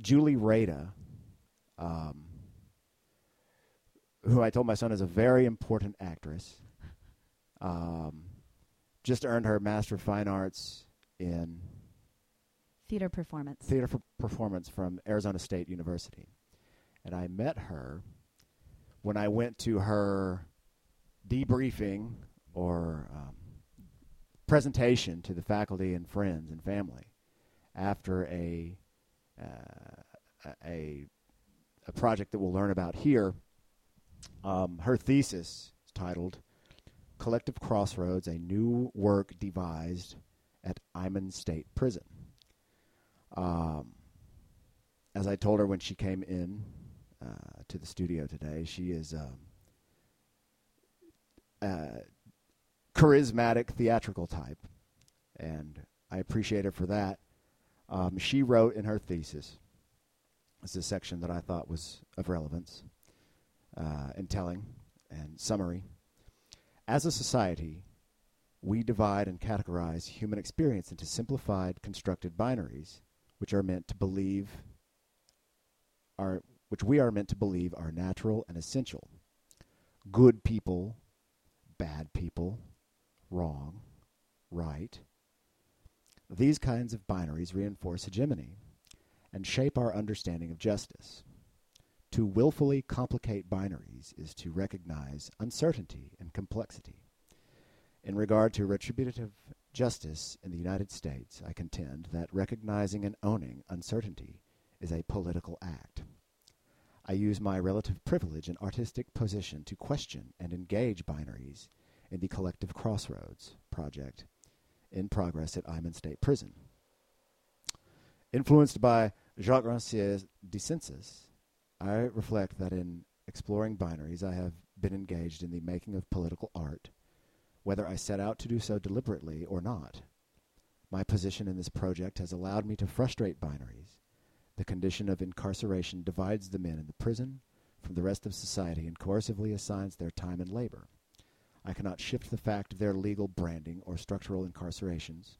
Julie Rada, um, who I told my son is a very important actress, um, just earned her Master of Fine Arts in Theater performance. theater for performance from Arizona State University. And I met her when I went to her debriefing or um, presentation to the faculty and friends and family after a uh, a a project that we'll learn about here. Um, her thesis is titled "Collective Crossroads: A New Work Devised at Eyman State Prison." Um, as I told her when she came in uh, to the studio today, she is um, a charismatic theatrical type, and I appreciate her for that. Um, she wrote in her thesis, this is a section that I thought was of relevance uh, in telling and summary. As a society, we divide and categorize human experience into simplified, constructed binaries which are meant to believe are which we are meant to believe are natural and essential. Good people, bad people, wrong, right. These kinds of binaries reinforce hegemony and shape our understanding of justice. To willfully complicate binaries is to recognize uncertainty and complexity. In regard to retributive justice in the United States, I contend that recognizing and owning uncertainty is a political act. I use my relative privilege and artistic position to question and engage binaries in the Collective Crossroads project in progress at Eyman State Prison. Influenced by Jacques Rancière's Dissensus, I reflect that in exploring binaries, I have been engaged in the making of political art whether I set out to do so deliberately or not. My position in this project has allowed me to frustrate binaries. The condition of incarceration divides the men in the prison from the rest of society and coercively assigns their time and labor. I cannot shift the fact of their legal branding or structural incarcerations.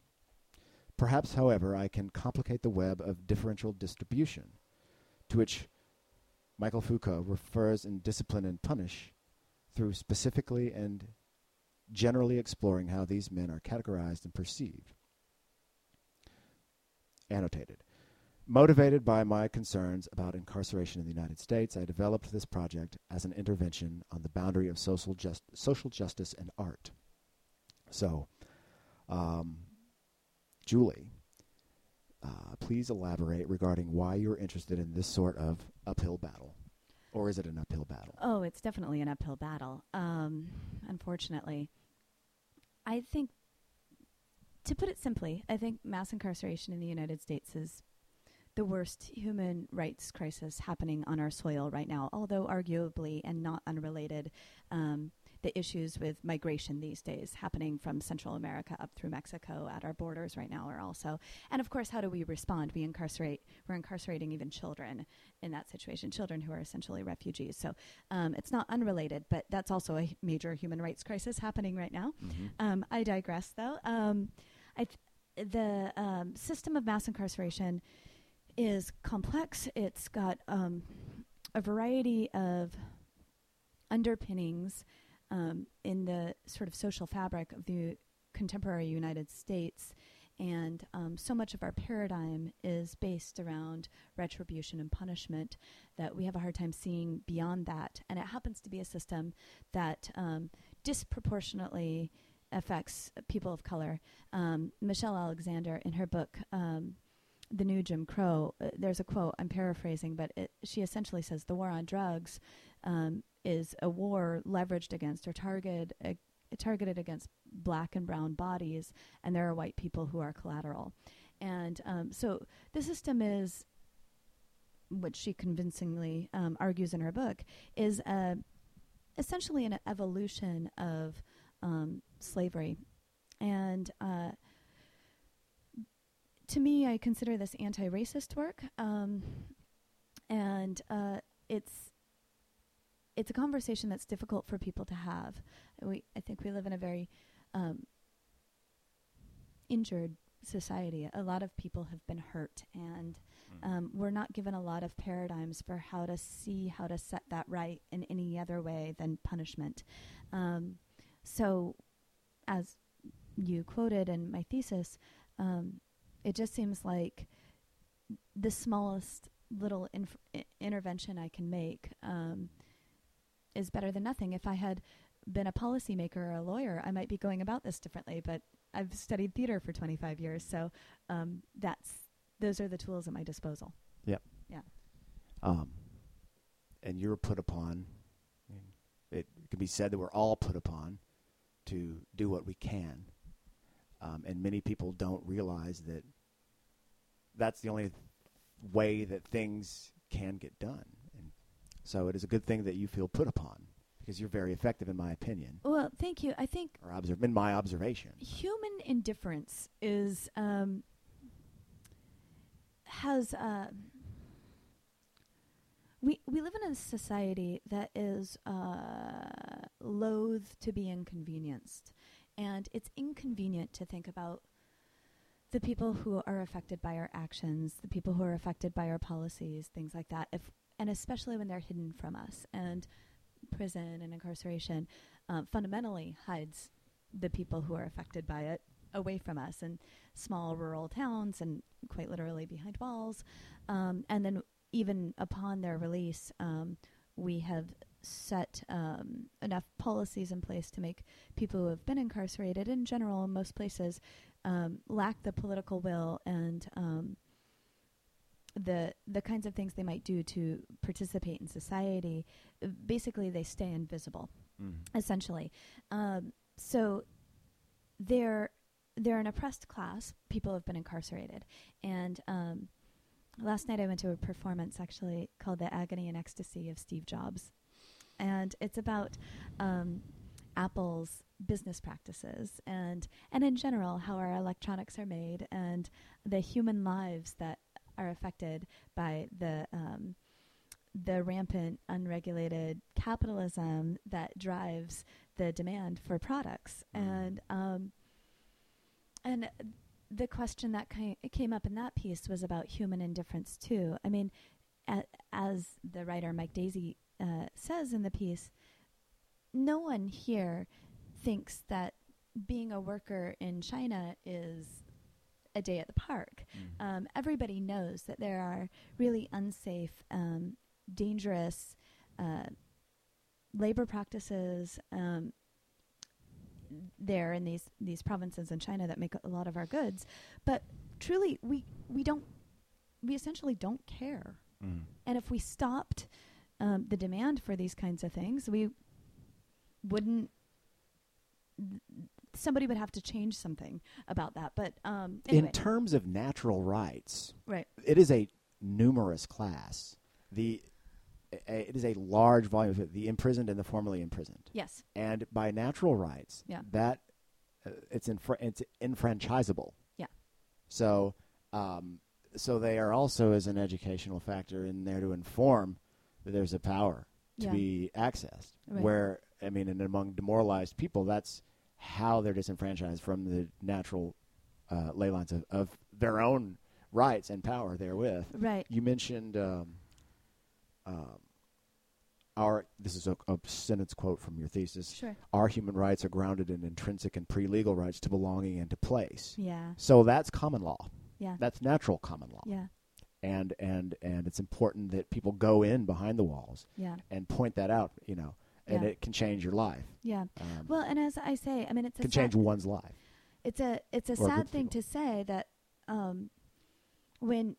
Perhaps, however, I can complicate the web of differential distribution, to which Michael Foucault refers in Discipline and Punish, through specifically and generally exploring how these men are categorized and perceived. Annotated. Motivated by my concerns about incarceration in the United States, I developed this project as an intervention on the boundary of social, just, social justice and art. So, um, Julie, uh, please elaborate regarding why you're interested in this sort of uphill battle. Or is it an uphill battle? Oh, it's definitely an uphill battle. Um, unfortunately, I think, to put it simply, I think mass incarceration in the United States is the worst human rights crisis happening on our soil right now, although arguably and not unrelated. Um, the issues with migration these days happening from Central America up through Mexico at our borders right now are also. And of course, how do we respond? We incarcerate, we're incarcerating even children in that situation, children who are essentially refugees. So um, it's not unrelated, but that's also a major human rights crisis happening right now. Mm-hmm. Um, I digress, though. Um, I th- the um, system of mass incarceration is complex. It's got um, a variety of underpinnings um, in the sort of social fabric of the contemporary United States. And um, so much of our paradigm is based around retribution and punishment that we have a hard time seeing beyond that. And it happens to be a system that um, disproportionately affects people of color. Um, Michelle Alexander, in her book, um, The New Jim Crow, uh, there's a quote, I'm paraphrasing, but it, she essentially says the war on drugs um, is a war leveraged against or targeted uh, targeted against black and brown bodies, and there are white people who are collateral. And um, so the system is, which she convincingly um, argues in her book, is a, essentially an evolution of um, slavery. And uh, to me, I consider this anti racist work. Um, and uh, it's it's a conversation that's difficult for people to have. We, I think we live in a very um, injured society. A lot of people have been hurt, and Um, we're not given a lot of paradigms for how to see how to set that right in any other way than punishment. Um, so, as you quoted in my thesis, um, it just seems like the smallest little inf- intervention I can make um, is better than nothing. If I had been a policymaker or a lawyer, I might be going about this differently. But I've studied theater for 25 years, so um, that's those are the tools at my disposal. Yep. Um, and you're put upon. It can be said that we're all put upon to do what we can, um, and many people don't realize that that's the only way that things can get done. And so, it is a good thing that you feel put upon because you're very effective, in my opinion, Well, thank you. I think or observe in my observation. human indifference is um, has uh, we we live in a society that is uh, loath to be inconvenienced, and it's inconvenient to think about the people who are affected by our actions, the people who are affected by our policies, things like that. If and especially when they're hidden from us, and prison and incarceration uh, fundamentally hides the people who are affected by it away from us in small rural towns and quite literally behind walls. Um, and then even upon their release, um, we have set um, enough policies in place to make people who have been incarcerated in general in most places um, lack the political will and um, the the kinds of things they might do to participate in society. Basically, they stay invisible Mm-hmm. essentially. Um, so they're they're an oppressed class. People have been incarcerated, and um, last night I went to a performance actually called "The Agony and Ecstasy of Steve Jobs," and it's about um, Apple's business practices and and in general how our electronics are made and the human lives that are affected by the um, the rampant, unregulated capitalism that drives the demand for products, Mm. and um, and the question that came up in that piece was about human indifference too. I mean, as the writer Mike Daisey uh, says in the piece, no one here thinks that being a worker in China is a day at the park Mm-hmm. um, everybody knows that there are really unsafe, um, dangerous uh, labor practices um, there in these these provinces in China that make a lot of our goods. But truly, we we don't we essentially don't care. Mm. And if we stopped um, the demand for these kinds of things, we wouldn't. Somebody would have to change something about that. But um, anyway, In terms of natural rights, right? it is a numerous class. The a, it is a large volume of the imprisoned and the formerly imprisoned. Yes. And by natural rights, Yeah. that uh, it's infra- it's enfranchisable. Yeah. So um, so they are also as an educational factor in there to inform there's a power to Yeah. be accessed. Right. Where I mean, and among demoralized people, that's how they're disenfranchised from the natural uh, ley lines of, of their own rights and power therewith. Right. You mentioned um, um, our. This is a, a sentence quote from your thesis. Sure. Our human rights are grounded in intrinsic and pre-legal rights to belonging and to place. Yeah. So that's common law. Yeah. That's natural common law. Yeah. And and and it's important that people go in behind the walls Yeah. and point that out. You know, and Yeah. it can change your life. Yeah. Um, Well, and as I say, I mean, it's a can sad, change one's life. it's a it's a Or a sad thing people. to say that um, when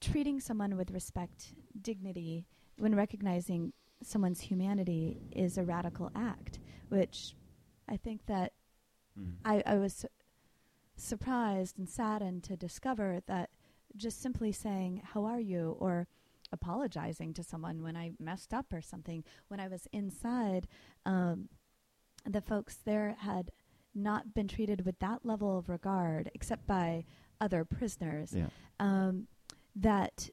treating someone with respect, dignity, when recognizing someone's humanity is a radical act, which I think that I, I was su- surprised and saddened to discover that just simply saying, How are you? or apologizing to someone when I messed up or something, when I was inside, um, the folks there had not been treated with that level of regard except by other prisoners. Yeah. Um, that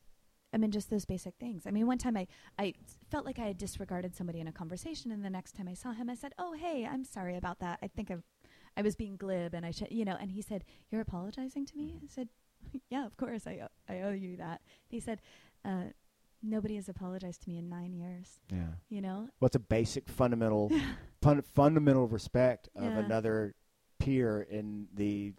I mean, just those basic things. I mean, one time I, I felt like I had disregarded somebody in a conversation, and the next time I saw him, I said, "Oh, hey, I'm sorry about that. I think I've, I was being glib, and I should, you know." And he said, "You're apologizing to me?" I said, yeah, of course, I owe, I owe you that. He said, uh, nobody has apologized to me in nine years. Yeah. You know, What's a basic fundamental fun, fundamental respect of Yeah. another peer in the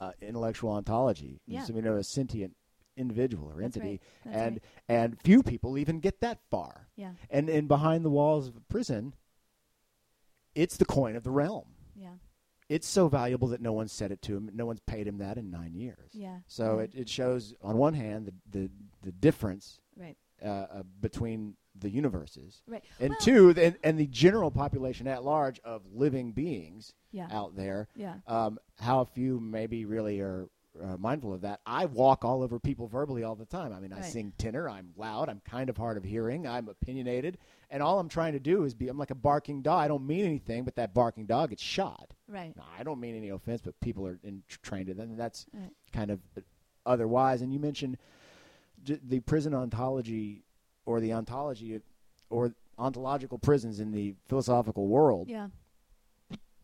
uh, intellectual ontology? Yeah. So we know a sentient individual or That's entity, right. And right. and few people even get that far. yeah, And and behind the walls of a prison, it's the coin of the realm. yeah, It's so valuable that no one said it to him. No one's paid him that in nine years. yeah. So yeah. it, it shows, on one hand, the the, the difference right, uh, uh, between the universes, right. and Well, two, and, and the general population at large of living beings yeah, out there. yeah, Um, how few maybe really are uh, mindful of that. I walk all over people verbally all the time. I mean, I Right. sing tenor. I'm loud. I'm kind of hard of hearing. I'm opinionated, and all I'm trying to do is be. I'm like a barking dog. I don't mean anything, but that barking dog gets shot. Right, No, I don't mean any offense, but people are in, trained to that. That's right. kind of otherwise. And you mentioned j- the prison ontology or the ontology or ontological prisons in the philosophical world. Yeah,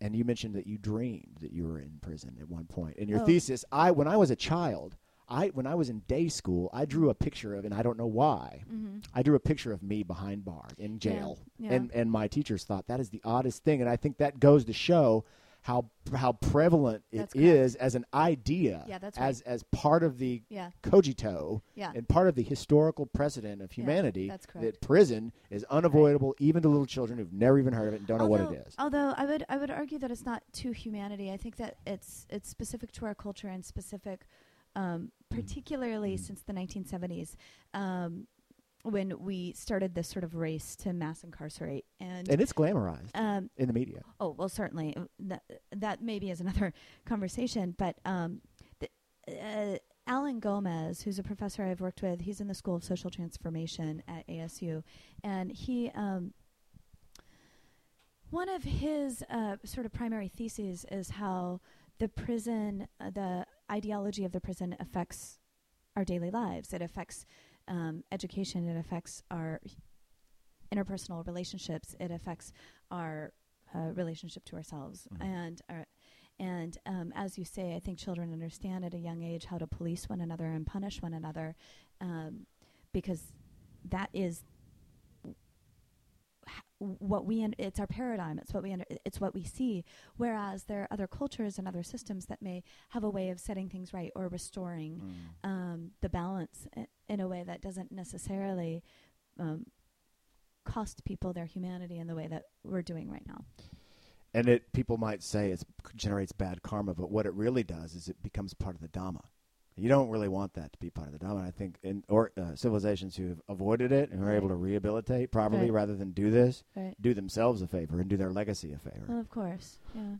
And you mentioned that you dreamed that you were in prison at one point. In your Oh. thesis, I when I was a child, I when I was in day school, I drew a picture of, and I don't know why, mm-hmm. I drew a picture of me behind bars in jail, yeah. and and my teachers thought that is the oddest thing, and I think that goes to show how how prevalent it is as an idea, Yeah, that's as as part of the yeah, cogito yeah, and part of the historical precedent of humanity that's correct. that prison is unavoidable even to little children who've never even heard of it and don't know what it is. Although I would I would argue that it's not to humanity. I think that it's it's specific to our culture and specific, um, particularly Mhm. since the 1970s, um, when we started this sort of race to mass incarcerate. And, And it's glamorized um, in the media. oh well, certainly uh, that that maybe is another conversation. But um, the, uh, Alan Gomez, who's a professor I've worked with, he's in the School of Social Transformation at ASU, and he um, one of his uh, sort of primary theses is how the prison, uh, the ideology of the prison affects our daily lives. It affects um, education. It affects our interpersonal relationships. It affects our uh, relationship to ourselves Mhm. and our, and um, as you say, I think children understand at a young age how to police one another and punish one another, um, because that is what we un- it's our paradigm. It's what we under- it's what we see. Whereas there are other cultures and other systems that may have a way of setting things right or restoring um, the balance i- in a way that doesn't necessarily um, cost people their humanity in the way that we're doing right now. And it people might say it generates bad karma, but what it really does is it becomes part of the Dhamma. You don't really want that to be part of the dominant. I think in or uh, civilizations who have avoided it and are able to rehabilitate properly Right. rather than do this, Right. do themselves a favor and do their legacy a favor. Well, of course. Yeah.